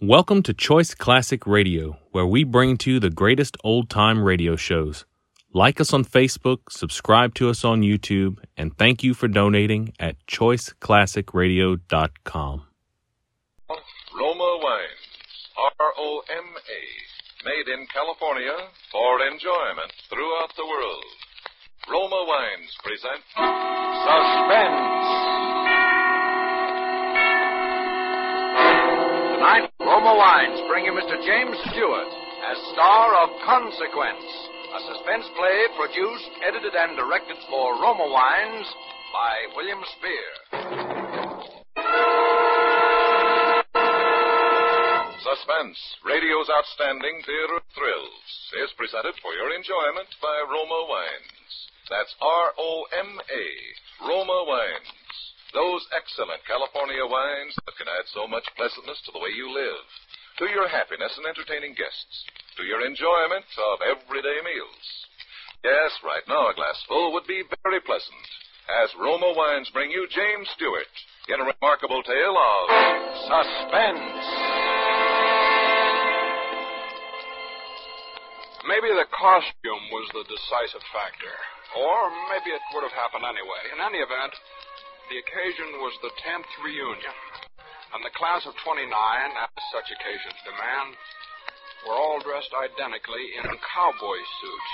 Welcome to Choice Classic Radio, where we bring to you the greatest old time radio shows. Like us on Facebook, subscribe to us on YouTube, and thank you for donating at choiceclassicradio.com. Roma Wines, R O M A, made in California for enjoyment throughout the world. Roma Wines present Suspense. Tonight, Roma Wines bring you Mr. James Stewart as star of Consequence, a suspense play produced, edited, and directed for Roma Wines by William Spier. Suspense, radio's outstanding theater of thrills, is presented for your enjoyment by Roma Wines. That's R O M A, Roma Wines. Those excellent California wines that can add so much pleasantness to the way you live, to your happiness in entertaining guests, to your enjoyment of everyday meals. Yes, right now a glassful would be very pleasant, as Roma Wines bring you James Stewart in a remarkable tale of suspense. Maybe the costume was the decisive factor. Or maybe it would have happened anyway. In any event, the occasion was the 10th reunion. And the class of 29, as such occasions demand, were all dressed identically in cowboy suits.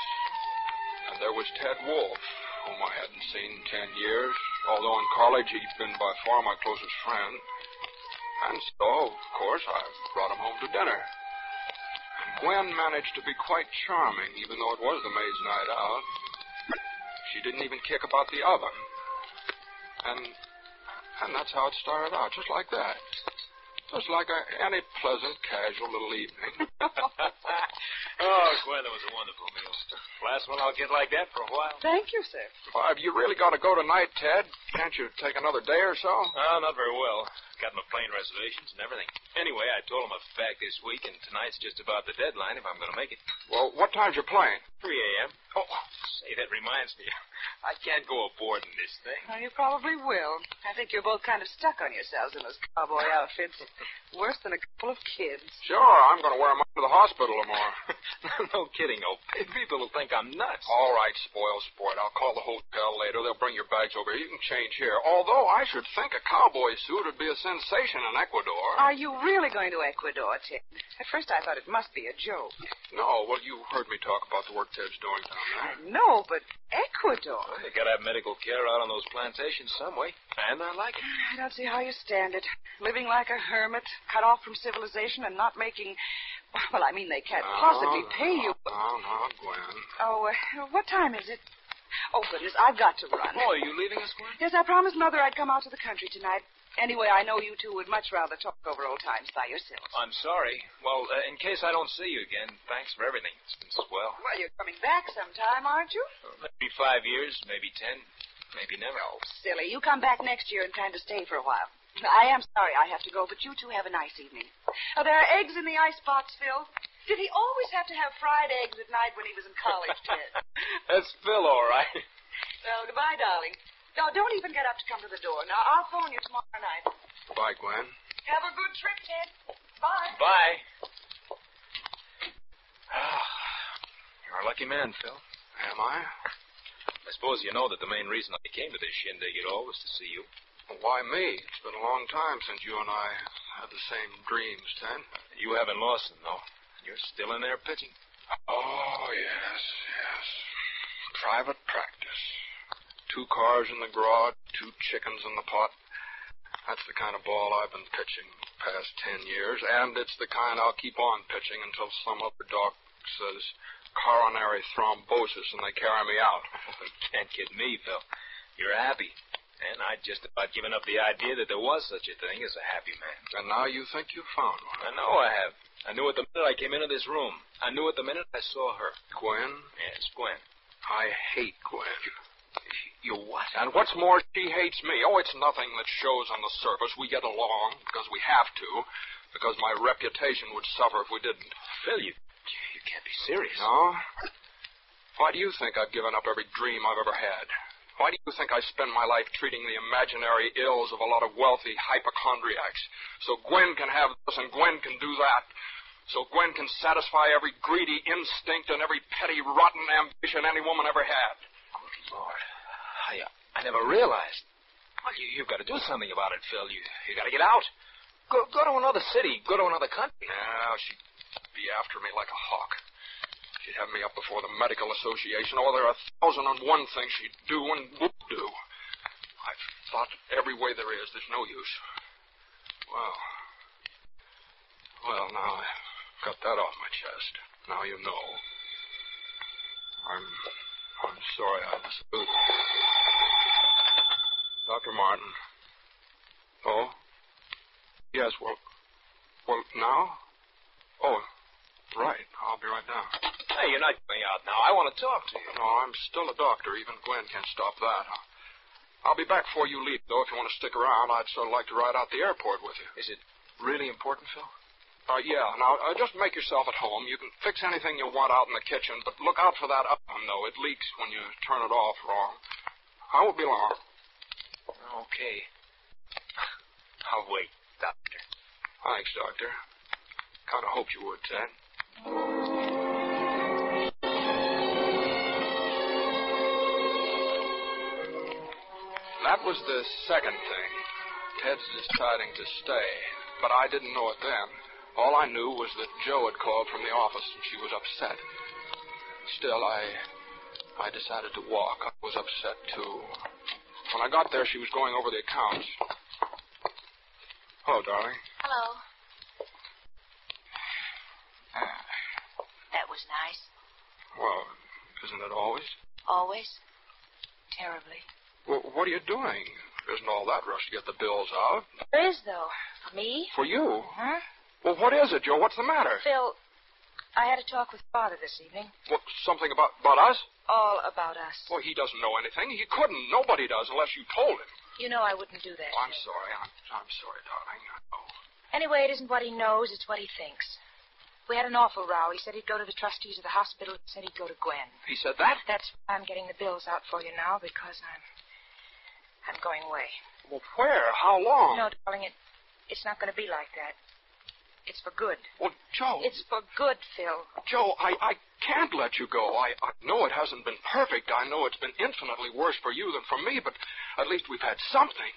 And there was Ted Wolf, whom I hadn't seen in ten years, although in college he'd been by far my closest friend. And so, of course, I brought him home to dinner. And Gwen managed to be quite charming, even though it was the maid's night out. She didn't even kick about the oven. And and that's how it started out, just like that. Just like a, any pleasant, casual little evening. oh, Gwen, that was a wonderful meal. Last one I'll get like that for a while. Thank you, sir. Why, have you really got to go tonight, Ted? Can't you take another day or so? Oh, not very well. Got my plane reservations and everything. Anyway, I told him I'd be back this week, and tonight's just about the deadline if I'm going to make it. Well, what time's your plane? 3 a.m. Oh, say, that reminds me. I can't go aboard in this thing. Well, you probably will. I think you're both kind of stuck on yourselves in those cowboy outfits. Worse than a couple of kids. Sure, I'm going to wear them up to the hospital tomorrow. no kidding, old People will think I'm nuts. All right, spoil sport. I'll call the hotel later. They'll bring your bags over. You can change here. Although I should think a cowboy suit would be a sensation in Ecuador. Are you really going to Ecuador, Ted? At first I thought it must be a joke. No, well, you heard me talk about the work Ted's doing down there. I know, but Ecuador? Well, they got to have medical care out on those plantations some way. And I like it. I don't see how you stand it. Living like a hermit, cut off from civilization, and not making. Well, I mean, they can't No, possibly no, pay you. No, no, Gwen. Oh, uh, what time is it? Oh, goodness, I've got to run. Oh, are you leaving us, Gwen? Yes, I promised Mother I'd come out to the country tonight. Anyway, I know you two would much rather talk over old times by yourselves. I'm sorry. Well, uh, in case I don't see you again, thanks for everything. It's been swell. Well, you're coming back sometime, aren't you? Maybe five years, maybe ten, maybe never. Oh, silly. You come back next year and kind to stay for a while. I am sorry I have to go, but you two have a nice evening. Oh, there are eggs in the icebox, Phil. Did he always have to have fried eggs at night when he was in college, Ted? That's Phil, all right. well, goodbye, darling. No, don't even get up to come to the door. Now, I'll phone you tomorrow night. Goodbye, Gwen. Have a good trip, Ted. Bye. Bye. Ah, you're a lucky man, Phil. Am I? I suppose you know that the main reason I came to this shindig at all was to see you. Why me? It's been a long time since you and I had the same dreams, Ted. You haven't lost them, though. You're still in there pitching. Oh, yes, yes. Private practice. Two cars in the garage, two chickens in the pot. That's the kind of ball I've been pitching the past ten years, and it's the kind I'll keep on pitching until some other doc says coronary thrombosis and they carry me out. Can't kid me, Phil. You're happy. And I'd just about given up the idea that there was such a thing as a happy man. And now you think you've found one. I know I have. I knew it the minute I came into this room. I knew it the minute I saw her. Gwen, Yes, Gwen. I hate Gwen. You what? And what's more, she hates me. Oh, it's nothing that shows on the surface. We get along because we have to, because my reputation would suffer if we didn't. Phil, you, you can't be serious. No? Why do you think I've given up every dream I've ever had? Why do you think I spend my life treating the imaginary ills of a lot of wealthy hypochondriacs? So Gwen can have this and Gwen can do that. So Gwen can satisfy every greedy instinct and every petty, rotten ambition any woman ever had. Lord. I, I never realized. Well, you, you've got to do something about it, Phil. You, you got to get out. Go, go to another city. Go to another country. Now, she'd be after me like a hawk. She'd have me up before the medical association. Oh, there are a thousand and one things she'd do and would do. I've thought every way there is. There's no use. Well, well, now I've got that off my chest. Now you know. I'm, I'm sorry I disapproved. Dr. Martin. Oh? Yes, well, well, now? Oh, right. I'll be right down. Hey, you're not going out now. I want to talk to you. No, I'm still a doctor. Even Gwen can't stop that. I'll be back before you leave, though. If you want to stick around, I'd sort of like to ride out the airport with you. Is it really important, Phil? Uh, yeah. Now, uh, just make yourself at home. You can fix anything you want out in the kitchen, but look out for that oven, though. It leaks when you turn it off wrong. I won't be long. Okay. I'll wait, Doctor. Thanks, Doctor. Kind of hoped you would, Ted. That was the second thing. Ted's deciding to stay. But I didn't know it then. All I knew was that Joe had called from the office and she was upset. Still, I. I decided to walk. I was upset, too. When I got there, she was going over the accounts. Hello, darling. Hello. That was nice. Well, isn't it always? Always. Terribly. Well, what are you doing? Isn't all that rush to get the bills out? There is, though. For me? For you? Huh? Well, what is it, Joe? What's the matter? Phil, I had a talk with Father this evening. What, something about, about us? All about us. Well, he doesn't know anything. He couldn't. Nobody does unless you told him. You know I wouldn't do that. Oh, I'm sorry. I'm, I'm sorry, darling. I know. Anyway, it isn't what he knows, it's what he thinks. We had an awful row. He said he'd go to the trustees of the hospital. He said he'd go to Gwen. He said that? That's why I'm getting the bills out for you now because I'm. I'm going away. Well, where? How long? No, darling, it, it's not going to be like that. It's for good. Well, Joe. It's for good, Phil. Joe, I, I can't let you go. I, I know it hasn't been perfect. I know it's been infinitely worse for you than for me, but at least we've had something.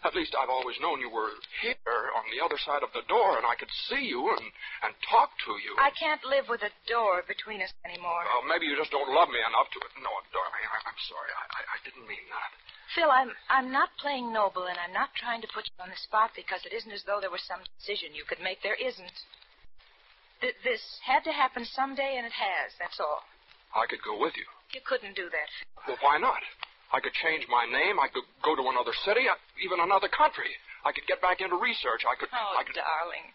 At least I've always known you were here on the other side of the door, and I could see you and, and talk to you. I can't live with a door between us anymore. Well, maybe you just don't love me enough to. No, darling, I, I'm sorry. I, I, I didn't mean that. Phil, I'm I'm not playing noble, and I'm not trying to put you on the spot because it isn't as though there was some decision you could make. There isn't. Th- this had to happen someday, and it has. That's all. I could go with you. You couldn't do that. Phil. Well, why not? I could change my name. I could go to another city, uh, even another country. I could get back into research. I could. Oh, I could. darling,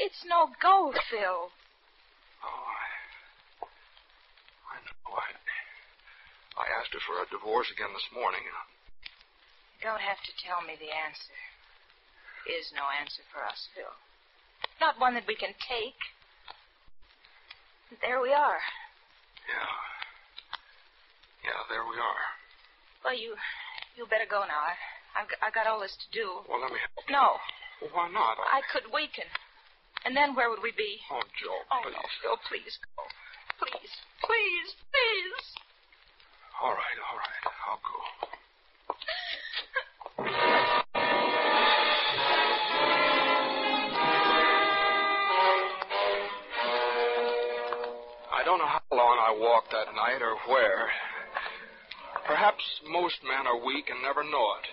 it's no go, Phil. Oh, I, I know. I, I asked her for a divorce again this morning. You don't have to tell me the answer. Is no answer for us, Phil. Not one that we can take. There we are. Yeah. Yeah, there we are. Well, you you better go now. I I've got, I got all this to do. Well, let me help you. No, Well, why not? I could weaken, and then where would we be? Oh, Joe, Oh please. no, Phil, please go. Please, please, please. All right, all right. I'll go. I don't know how long I walked that night or where. Perhaps most men are weak and never know it.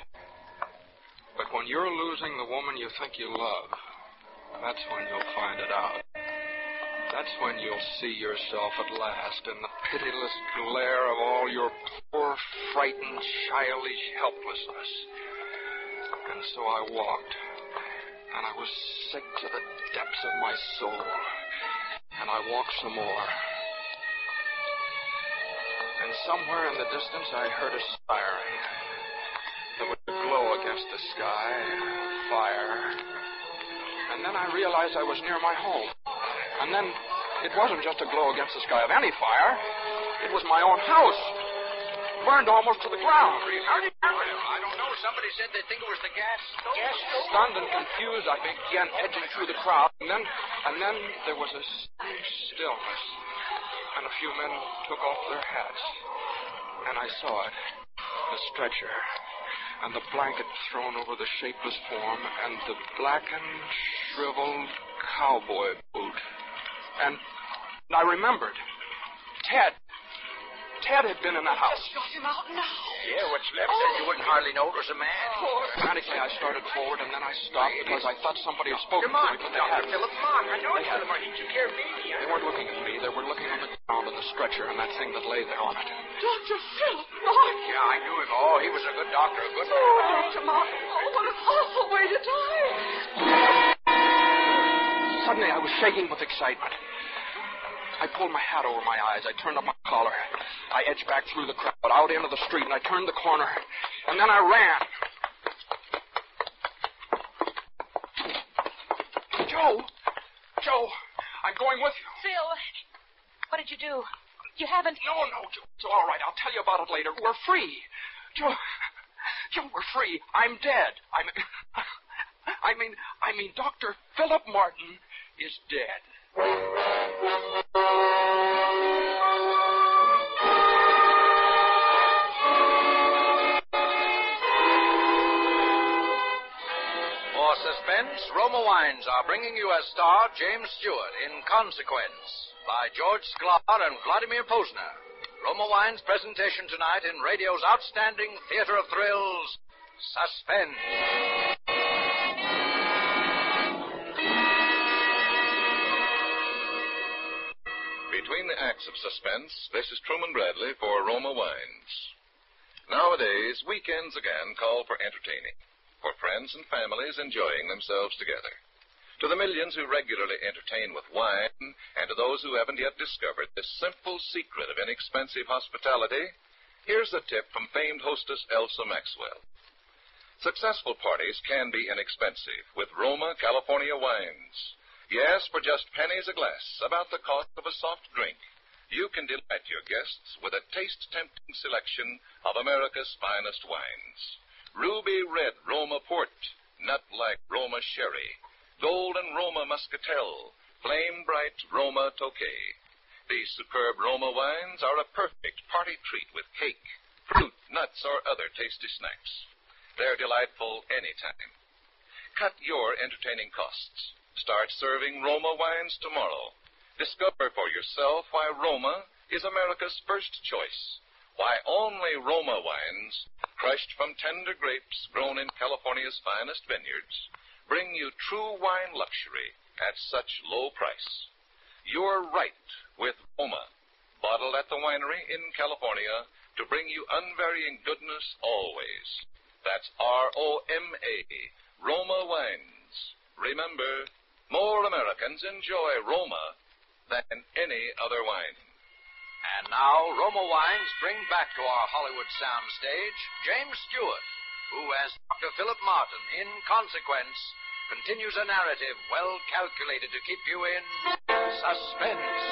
But when you're losing the woman you think you love, that's when you'll find it out. That's when you'll see yourself at last in the pitiless glare of all your poor, frightened, childish helplessness. And so I walked, and I was sick to the depths of my soul. And I walked some more. And somewhere in the distance I heard a siren. There was a glow against the sky, fire. And then I realized I was near my home. And then it wasn't just a glow against the sky of any fire, it was my own house. burned almost to the ground. How did you I don't know. Somebody said they think it was the gas stove. Gas Stunned and confused, I began edging through the crowd, and then, and then there was a strange stillness, and a few men took off their hats, and I saw it, the stretcher, and the blanket thrown over the shapeless form, and the blackened, shriveled cowboy boot, and I remembered, Ted. Ted had been in that house. Just got him out now. Yeah, what's left said you wouldn't hardly know it was a man. Oh, Frantically, I started forward, and then I stopped because I thought somebody had spoken Come on, to me, Dr. Philip Mark. I know it's. Philip Mark. He took care of me. They weren't looking at me. They were looking on the ground and the stretcher and that thing that lay there on it. Dr. Philip Martin. Yeah, I knew him. Oh, he was a good doctor, a good Oh, Dr. Martin. Oh, what an awful way to die. Suddenly, I was shaking with excitement. I pulled my hat over my eyes. I turned up my collar. I edged back through the crowd, out into the street, and I turned the corner. And then I ran. Joe! Joe! I'm going with you. Phil, what did you do? You haven't. No, no, Joe. It's all right. I'll tell you about it later. We're free. Joe, Joe, we're free. I'm dead. I'm. I mean, I mean, Dr. Philip Martin is dead. For suspense, Roma Wines are bringing you as star James Stewart in Consequence by George Sklar and Vladimir Pozner. Roma Wines' presentation tonight in radio's outstanding theater of thrills, Suspense. Between the acts of suspense, this is Truman Bradley for Roma Wines. Nowadays, weekends again call for entertaining, for friends and families enjoying themselves together. To the millions who regularly entertain with wine, and to those who haven't yet discovered this simple secret of inexpensive hospitality, here's a tip from famed hostess Elsa Maxwell. Successful parties can be inexpensive with Roma California wines. Yes, for just pennies a glass, about the cost of a soft drink, you can delight your guests with a taste tempting selection of America's finest wines. Ruby red Roma port, nut like Roma sherry, golden Roma muscatel, flame bright Roma tokay. These superb Roma wines are a perfect party treat with cake, fruit, nuts, or other tasty snacks. They're delightful any time. Cut your entertaining costs. Start serving Roma wines tomorrow. Discover for yourself why Roma is America's first choice. Why only Roma wines, crushed from tender grapes grown in California's finest vineyards, bring you true wine luxury at such low price. You're right with Roma, bottled at the winery in California to bring you unvarying goodness always. That's R O M A, Roma Wines. Remember, more Americans enjoy Roma than any other wine. And now, Roma Wines bring back to our Hollywood soundstage James Stewart, who, as Dr. Philip Martin, in consequence, continues a narrative well calculated to keep you in suspense.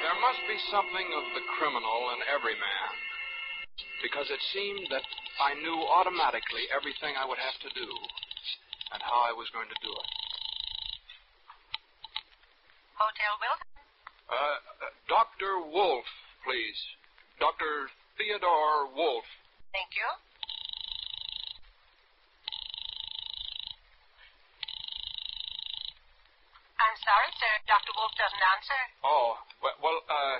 There must be something of the criminal in every man. Because it seemed that I knew automatically everything I would have to do and how I was going to do it. Hotel Wilson? Uh, uh, Dr. Wolf, please. Dr. Theodore Wolf. Thank you. I'm sorry, sir. Dr. Wolf doesn't answer. Oh, well, well uh,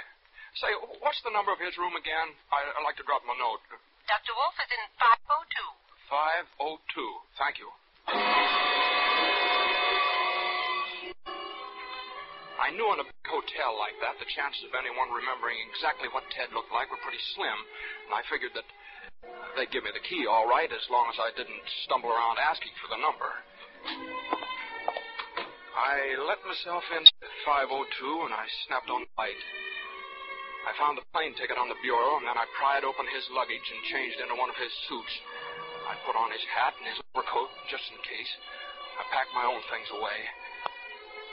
say, what's the number of his room again? I, I'd like to drop him a note. Dr. Wolf is in 502. 502. Thank you. I knew in a big hotel like that, the chances of anyone remembering exactly what Ted looked like were pretty slim, and I figured that they'd give me the key all right as long as I didn't stumble around asking for the number. I let myself in at 502 and I snapped on the light. I found the plane ticket on the bureau and then I pried open his luggage and changed into one of his suits. I put on his hat and his overcoat just in case. I packed my own things away.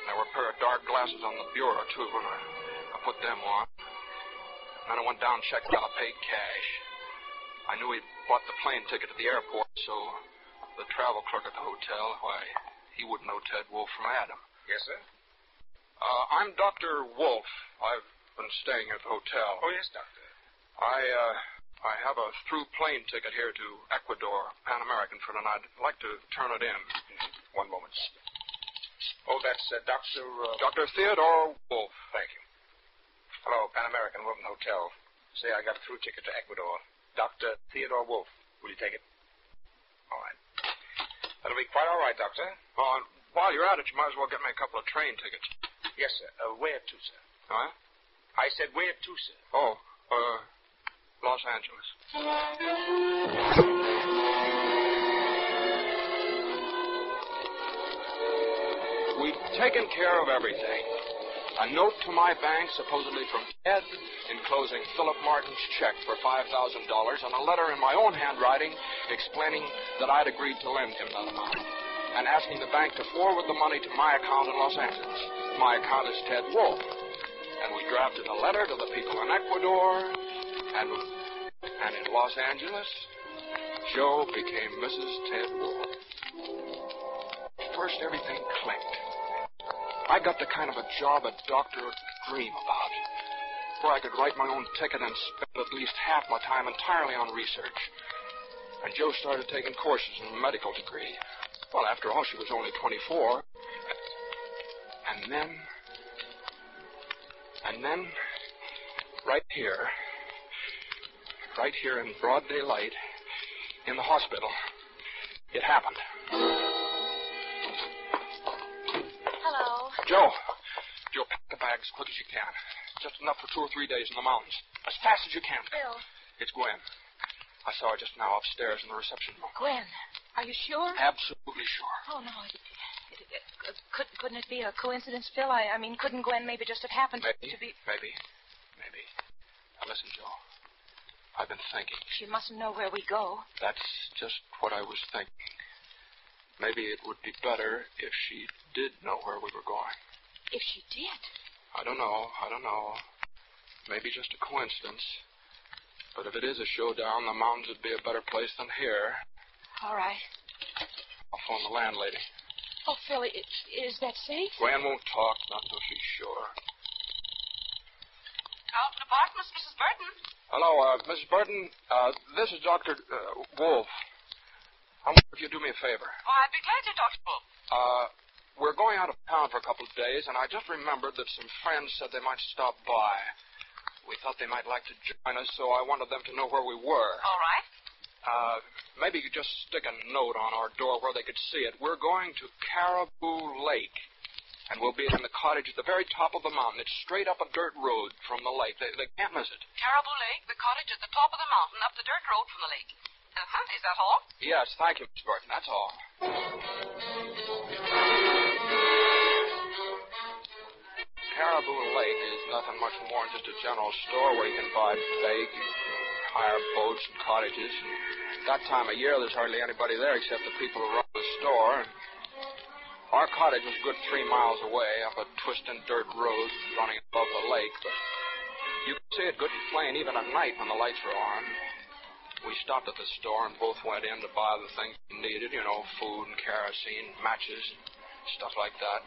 There were a pair of dark glasses on the bureau, too, and I, I put them on. Then I went down and checked out. I paid cash. I knew he'd bought the plane ticket at the airport, so the travel clerk at the hotel, why, he wouldn't know Ted Wolf from Adam. Yes, sir? Uh, I'm Dr. Wolf. I've been staying at the hotel. Oh, yes, Doctor. I, uh, I have a through plane ticket here to Ecuador, Pan American for tonight. I'd like to turn it in. One moment. Oh, that's uh, Dr. Uh... Dr. Theodore Wolf. Thank you. Hello, Pan American Wilton Hotel. Say I got a through ticket to Ecuador. Dr. Theodore Wolf. Will you take it? All right. That'll be quite all right, Doctor. Oh, while you're at it, you might as well get me a couple of train tickets. Yes, sir. Uh, where to, sir? Huh? I said where to, sir. Oh, uh, Los Angeles. We've taken care of everything. A note to my bank, supposedly from Ed, enclosing Philip Martin's check for $5,000, and a letter in my own handwriting explaining that I'd agreed to lend him that amount, and asking the bank to forward the money to my account in Los Angeles. My account is Ted Wolf. And we drafted a letter to the people in Ecuador, and, and in Los Angeles, Joe became Mrs. Ted Wolf. First, everything clicked. I got the kind of a job a doctor would dream about, where I could write my own ticket and spend at least half my time entirely on research. And Joe started taking courses in a medical degree. Well, after all, she was only 24. And then. And then, right here, right here in broad daylight, in the hospital, it happened. Hello. Joe, Joe, pack the bag as quick as you can. Just enough for two or three days in the mountains. As fast as you can. Bill. It's Gwen. I saw her just now upstairs in the reception room. Gwen, are you sure? Absolutely sure. Oh, no. Could, couldn't it be a coincidence, Phil? I, I mean, couldn't Gwen maybe just have happened to, Maybe. to be. Maybe. Maybe. Now listen, Joe. I've been thinking. She mustn't know where we go. That's just what I was thinking. Maybe it would be better if she did know where we were going. If she did. I don't know. I don't know. Maybe just a coincidence. But if it is a showdown, the mountains would be a better place than here. All right. I'll phone the landlady. Oh, Phil, i- is that safe? Gwen won't talk, not until she's sure. Carlton Apartments, Mrs. Burton. Hello, uh, Mrs. Burton. Uh, this is Dr. Uh, Wolf. I wonder if you'd do me a favor. Oh, I'd be glad to, Dr. Wolf. Uh, we're going out of town for a couple of days, and I just remembered that some friends said they might stop by. We thought they might like to join us, so I wanted them to know where we were. All right. Uh, maybe you could just stick a note on our door where they could see it. We're going to Caribou Lake, and we'll be in the cottage at the very top of the mountain. It's straight up a dirt road from the lake. They, they can't miss it. Caribou Lake, the cottage at the top of the mountain, up the dirt road from the lake. Uh-huh. Is that all? Yes, thank you, Miss Burton. That's all. Caribou Lake is nothing much more than just a general store where you can buy bait, and hire boats and cottages. And that time of year, there's hardly anybody there except the people who run the store. And our cottage was a good three miles away up a twisting dirt road running above the lake, but you could see it good and plain even at night when the lights were on. We stopped at the store and both went in to buy the things we needed, you know, food and kerosene, matches, and stuff like that.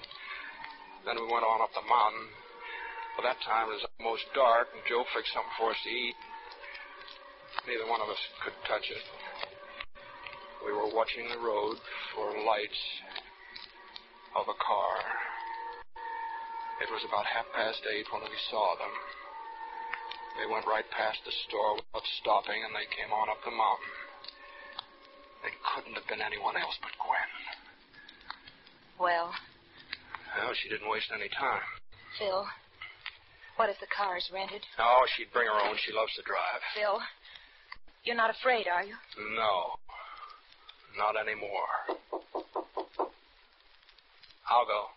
Then we went on up the mountain. By that time, it was almost dark, and Joe fixed something for us to eat. Neither one of us could touch it. We were watching the road for lights of a car. It was about half past eight when we saw them. They went right past the store without stopping, and they came on up the mountain. They couldn't have been anyone else but Gwen. Well, Well, she didn't waste any time. Phil, what if the car is rented? Oh, she'd bring her own. She loves to drive. Phil, you're not afraid, are you? No, not anymore. I'll go.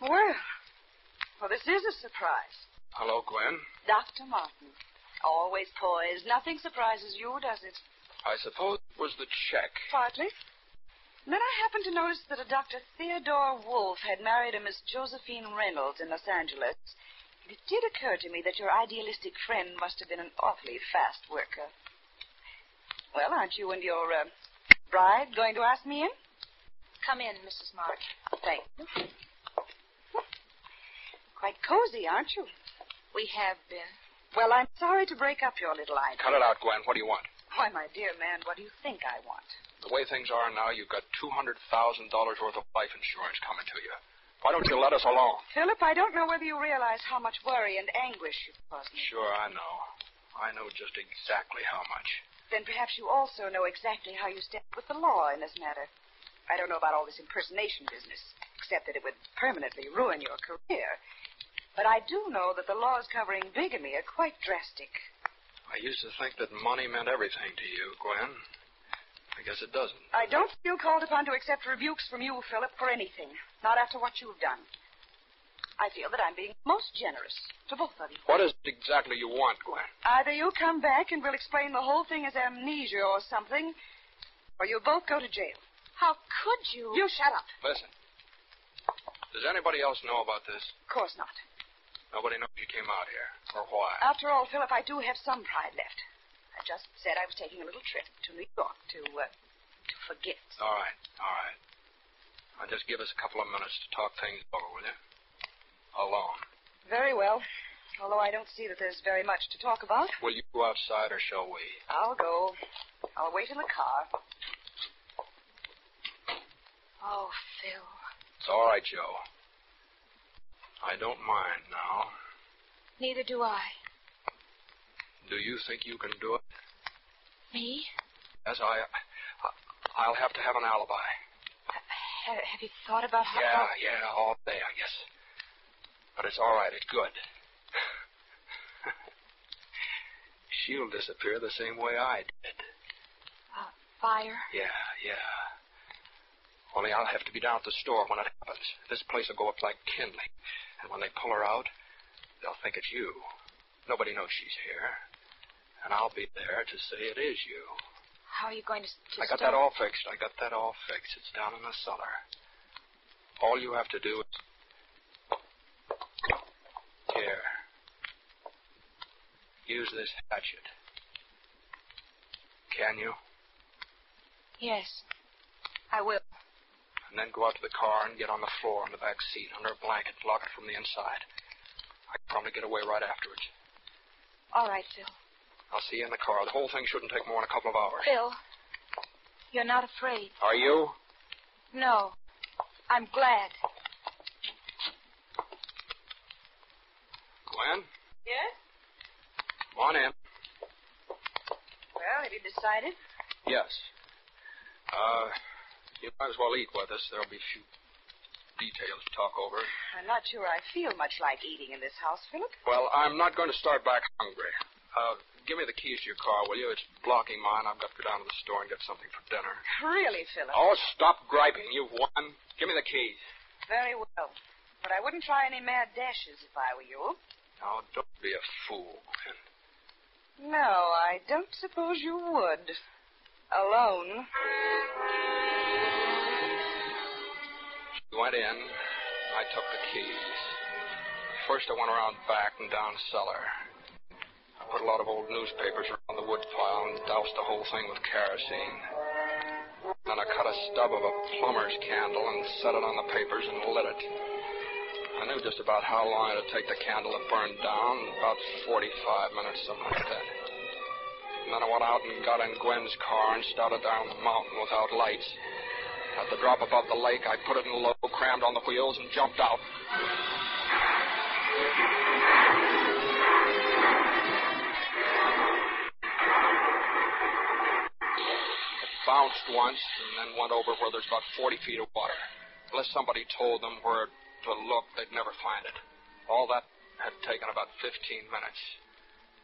Well, well, this is a surprise. Hello, Gwen. Dr. Martin. Always poised. Nothing surprises you, does it? I suppose it was the check. Partly. And then I happened to notice that a Dr. Theodore Wolf had married a Miss Josephine Reynolds in Los Angeles. It did occur to me that your idealistic friend must have been an awfully fast worker. Well, aren't you and your uh, bride going to ask me in? Come in, Mrs. Mark. Thank you. Quite cozy, aren't you? We have been. Well, I'm sorry to break up your little idea. Cut it out, Gwen. What do you want? Why, my dear man, what do you think I want? The way things are now, you've got $200,000 worth of life insurance coming to you. Why don't you let us alone? Philip, I don't know whether you realize how much worry and anguish you've caused me. Sure, I know. I know just exactly how much. Then perhaps you also know exactly how you stand with the law in this matter. I don't know about all this impersonation business, except that it would permanently ruin your career. But I do know that the laws covering bigamy are quite drastic. I used to think that money meant everything to you, Gwen. I guess it doesn't. I don't feel called upon to accept rebukes from you, Philip, for anything. Not after what you've done. I feel that I'm being most generous to both of you. What is it exactly you want, Gwen? Either you come back and we'll explain the whole thing as amnesia or something, or you'll both go to jail. How could you? You shut up. Listen. Does anybody else know about this? Of course not. Nobody knows you came out here. Or why? After all, Philip, I do have some pride left. I just said I was taking a little trip to New York to, uh, to forget. All right, all right. Now just give us a couple of minutes to talk things over, will you? Alone. Very well. Although I don't see that there's very much to talk about. Will you go outside or shall we? I'll go. I'll wait in the car. Oh, Phil. It's all right, Joe. I don't mind now. Neither do I. Do you think you can do it? Me? Yes, I. I'll have to have an alibi. Have, have you thought about how? Yeah, yeah, all day, I guess. But it's all right. It's good. She'll disappear the same way I did. Uh, fire? Yeah, yeah. Only I'll have to be down at the store when it happens. This place will go up like kindling. And when they pull her out, they'll think it's you. Nobody knows she's here. And I'll be there to say it is you. How are you going to? to I got start? that all fixed. I got that all fixed. It's down in the cellar. All you have to do is. Here. Use this hatchet. Can you? Yes, I will. And then go out to the car and get on the floor in the back seat under a blanket. Lock it from the inside. I can probably get away right afterwards. All right, Phil. I'll see you in the car. The whole thing shouldn't take more than a couple of hours. Phil, you're not afraid. Are you? No, I'm glad. Gwen? Yes? Come on in. Well, have you decided? Yes. Uh, you might as well eat with us. There'll be a few details to talk over. I'm not sure I feel much like eating in this house, Philip. Well, I'm not going to start back hungry. Uh, give me the keys to your car, will you? It's blocking mine. I've got to go down to the store and get something for dinner. Really, Philip? Oh, stop griping. You've won. Give me the keys. Very well. But I wouldn't try any mad dashes if I were you. Now, don't be a fool, Gwen. No, I don't suppose you would. Alone. Went in. I took the keys. First, I went around back and down cellar. I put a lot of old newspapers around the wood pile and doused the whole thing with kerosene. Then I cut a stub of a plumber's candle and set it on the papers and lit it. I knew just about how long it'd take the candle to burn down, about 45 minutes, something like that. And then I went out and got in Gwen's car and started down the mountain without lights. At the drop above the lake, I put it in low, crammed on the wheels, and jumped out. It bounced once and then went over where there's about 40 feet of water. Unless somebody told them where to look, they'd never find it. All that had taken about 15 minutes.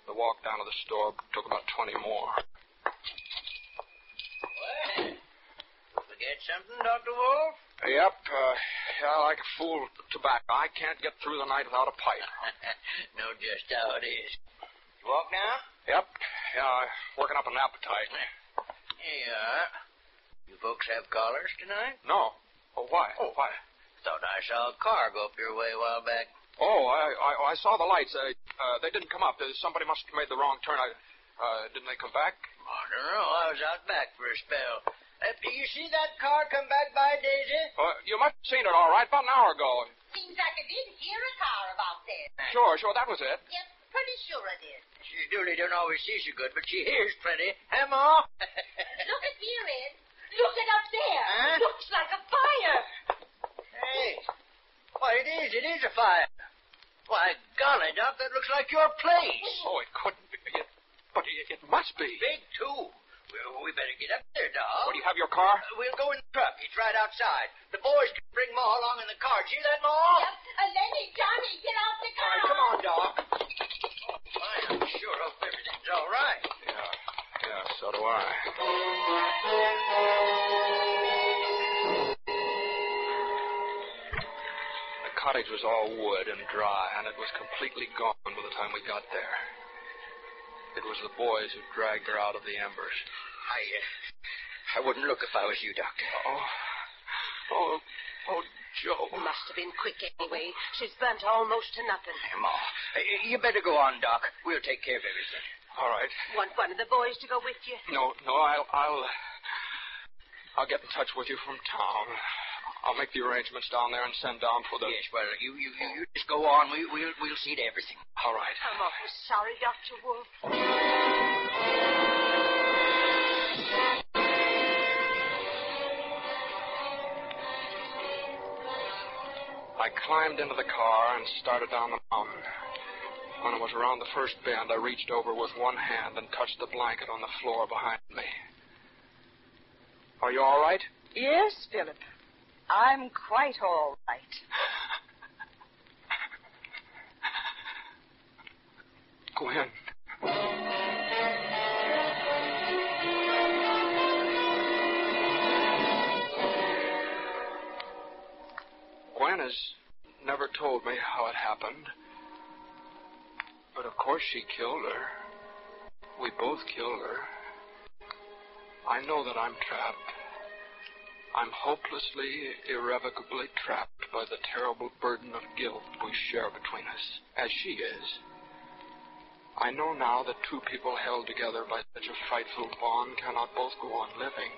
The walk down to the store took about 20 more. Forget something, Dr. Wolf? Yep, uh, yeah, like a fool tobacco. I can't get through the night without a pipe. know just how it is. You walk now? Yep, yeah, working up an appetite. Here you are. You folks have callers tonight? No. Oh, why? Oh. why? Thought I saw a car go up your way a while back. Oh, I, I, I saw the lights. Uh, uh, they didn't come up. Uh, somebody must have made the wrong turn. I, uh, didn't they come back? I don't know. I was out back for a spell. Uh, do you see that car come back by, Daisy? Uh, you must have seen it all right about an hour ago. Seems like I didn't hear a car about there. Sure, sure, that was it. Yep, pretty sure I did. She Dooley don't always see so good, but she hears plenty. Huh, Ma? Look at here, Ed. Look at up there. Huh? Looks like a fire. hey. Why, it is. It is a fire. Why, golly, Doc, that looks like your place. Oh, it couldn't be. It, but it, it must be. Big, too. Well, we better get up there, Doc. What, do you have your car? Uh, We'll go in the truck. It's right outside. The boys can bring Ma along in the car. See that, Ma? Yep. Uh, Lenny, Johnny, get out the car. right, come on, Doc. Oh, I'm sure hope everything's all right. Yeah, yeah, so do I. The cottage was all wood and dry, and it was completely gone by the time we got there. It was the boys who dragged her out of the embers. I, uh, I wouldn't look if I was you, Doctor. Oh, oh, oh, Joe. Must have been quick anyway. She's burnt almost to nothing. Hey, Ma, uh, you better go on, Doc. We'll take care of everything. All right. Want one of the boys to go with you? No, no, I'll, I'll, I'll get in touch with you from town. I'll make the arrangements down there and send down for the. Yes, well, you, you, you, you just go on. We, we'll, we'll see to everything. All right. I'm awful sorry, Dr. Wolf. I climbed into the car and started down the mountain. When I was around the first bend, I reached over with one hand and touched the blanket on the floor behind me. Are you all right? Yes, Philip. I'm quite all right. Gwen. Gwen has never told me how it happened. But of course she killed her. We both killed her. I know that I'm trapped. I'm hopelessly, irrevocably trapped by the terrible burden of guilt we share between us, as she is. I know now that two people held together by such a frightful bond cannot both go on living,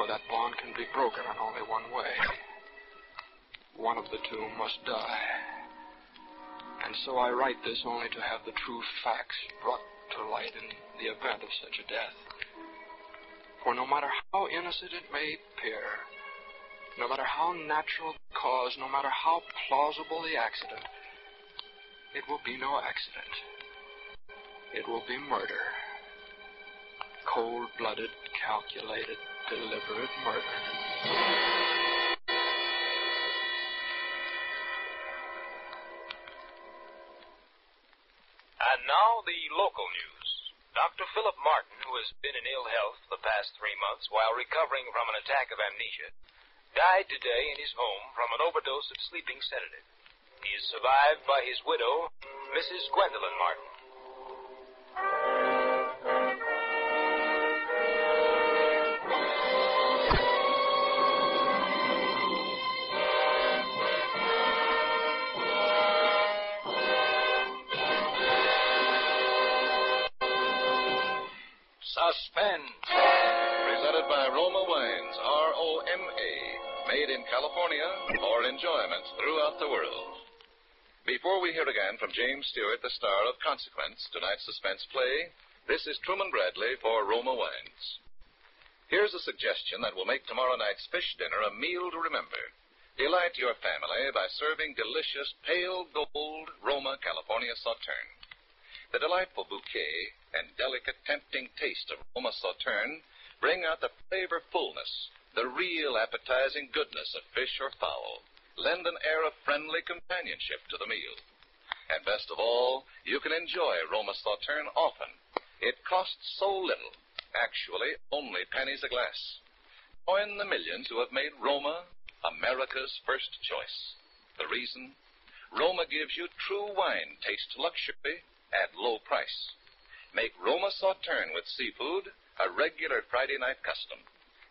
for that bond can be broken in only one way. One of the two must die. And so I write this only to have the true facts brought to light in the event of such a death. For no matter how innocent it may appear, no matter how natural the cause, no matter how plausible the accident, it will be no accident. It will be murder. Cold blooded, calculated, deliberate murder. And now the local news. Dr. Philip Martin, who has been in ill health the past three months while recovering from an attack of amnesia, died today in his home from an overdose of sleeping sedative. He is survived by his widow, Mrs. Gwendolyn Martin. In California for enjoyment throughout the world. Before we hear again from James Stewart, the star of Consequence, tonight's suspense play, this is Truman Bradley for Roma Wines. Here's a suggestion that will make tomorrow night's fish dinner a meal to remember. Delight your family by serving delicious pale gold Roma California Sauterne. The delightful bouquet and delicate, tempting taste of Roma Sauterne bring out the flavor fullness, the real appetizing goodness of fish or fowl, lend an air of friendly companionship to the meal. And best of all, you can enjoy Roma Sauterne often. It costs so little, actually only pennies a glass. Join the millions who have made Roma America's first choice. The reason? Roma gives you true wine taste luxury at low price. Make Roma Sauterne with seafood a regular Friday night custom.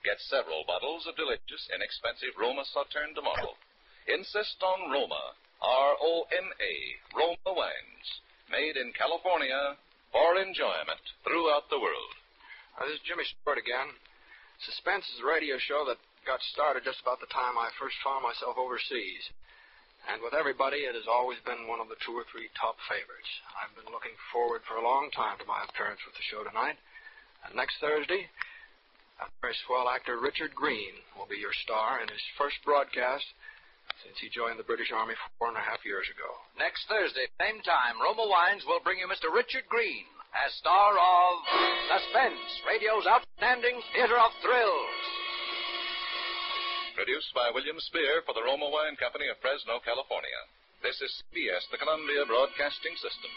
Get several bottles of delicious, inexpensive Roma Sauterne tomorrow. Insist on Roma, R-O-M-A, Roma wines, made in California for enjoyment throughout the world. This is Jimmy Stewart again. Suspense is a radio show that got started just about the time I first found myself overseas. And with everybody, it has always been one of the two or three top favorites. I've been looking forward for a long time to my appearance with the show tonight. And next Thursday, a swell actor Richard Greene will be your star in his first broadcast since he joined the British Army four and a half years ago. Next Thursday, same time, Roma Wines will bring you Mr. Richard Greene as star of Suspense, radio's outstanding theater of thrills. Produced by William Spier for the Roma Wine Company of Fresno, California. This is CBS, the Columbia Broadcasting System.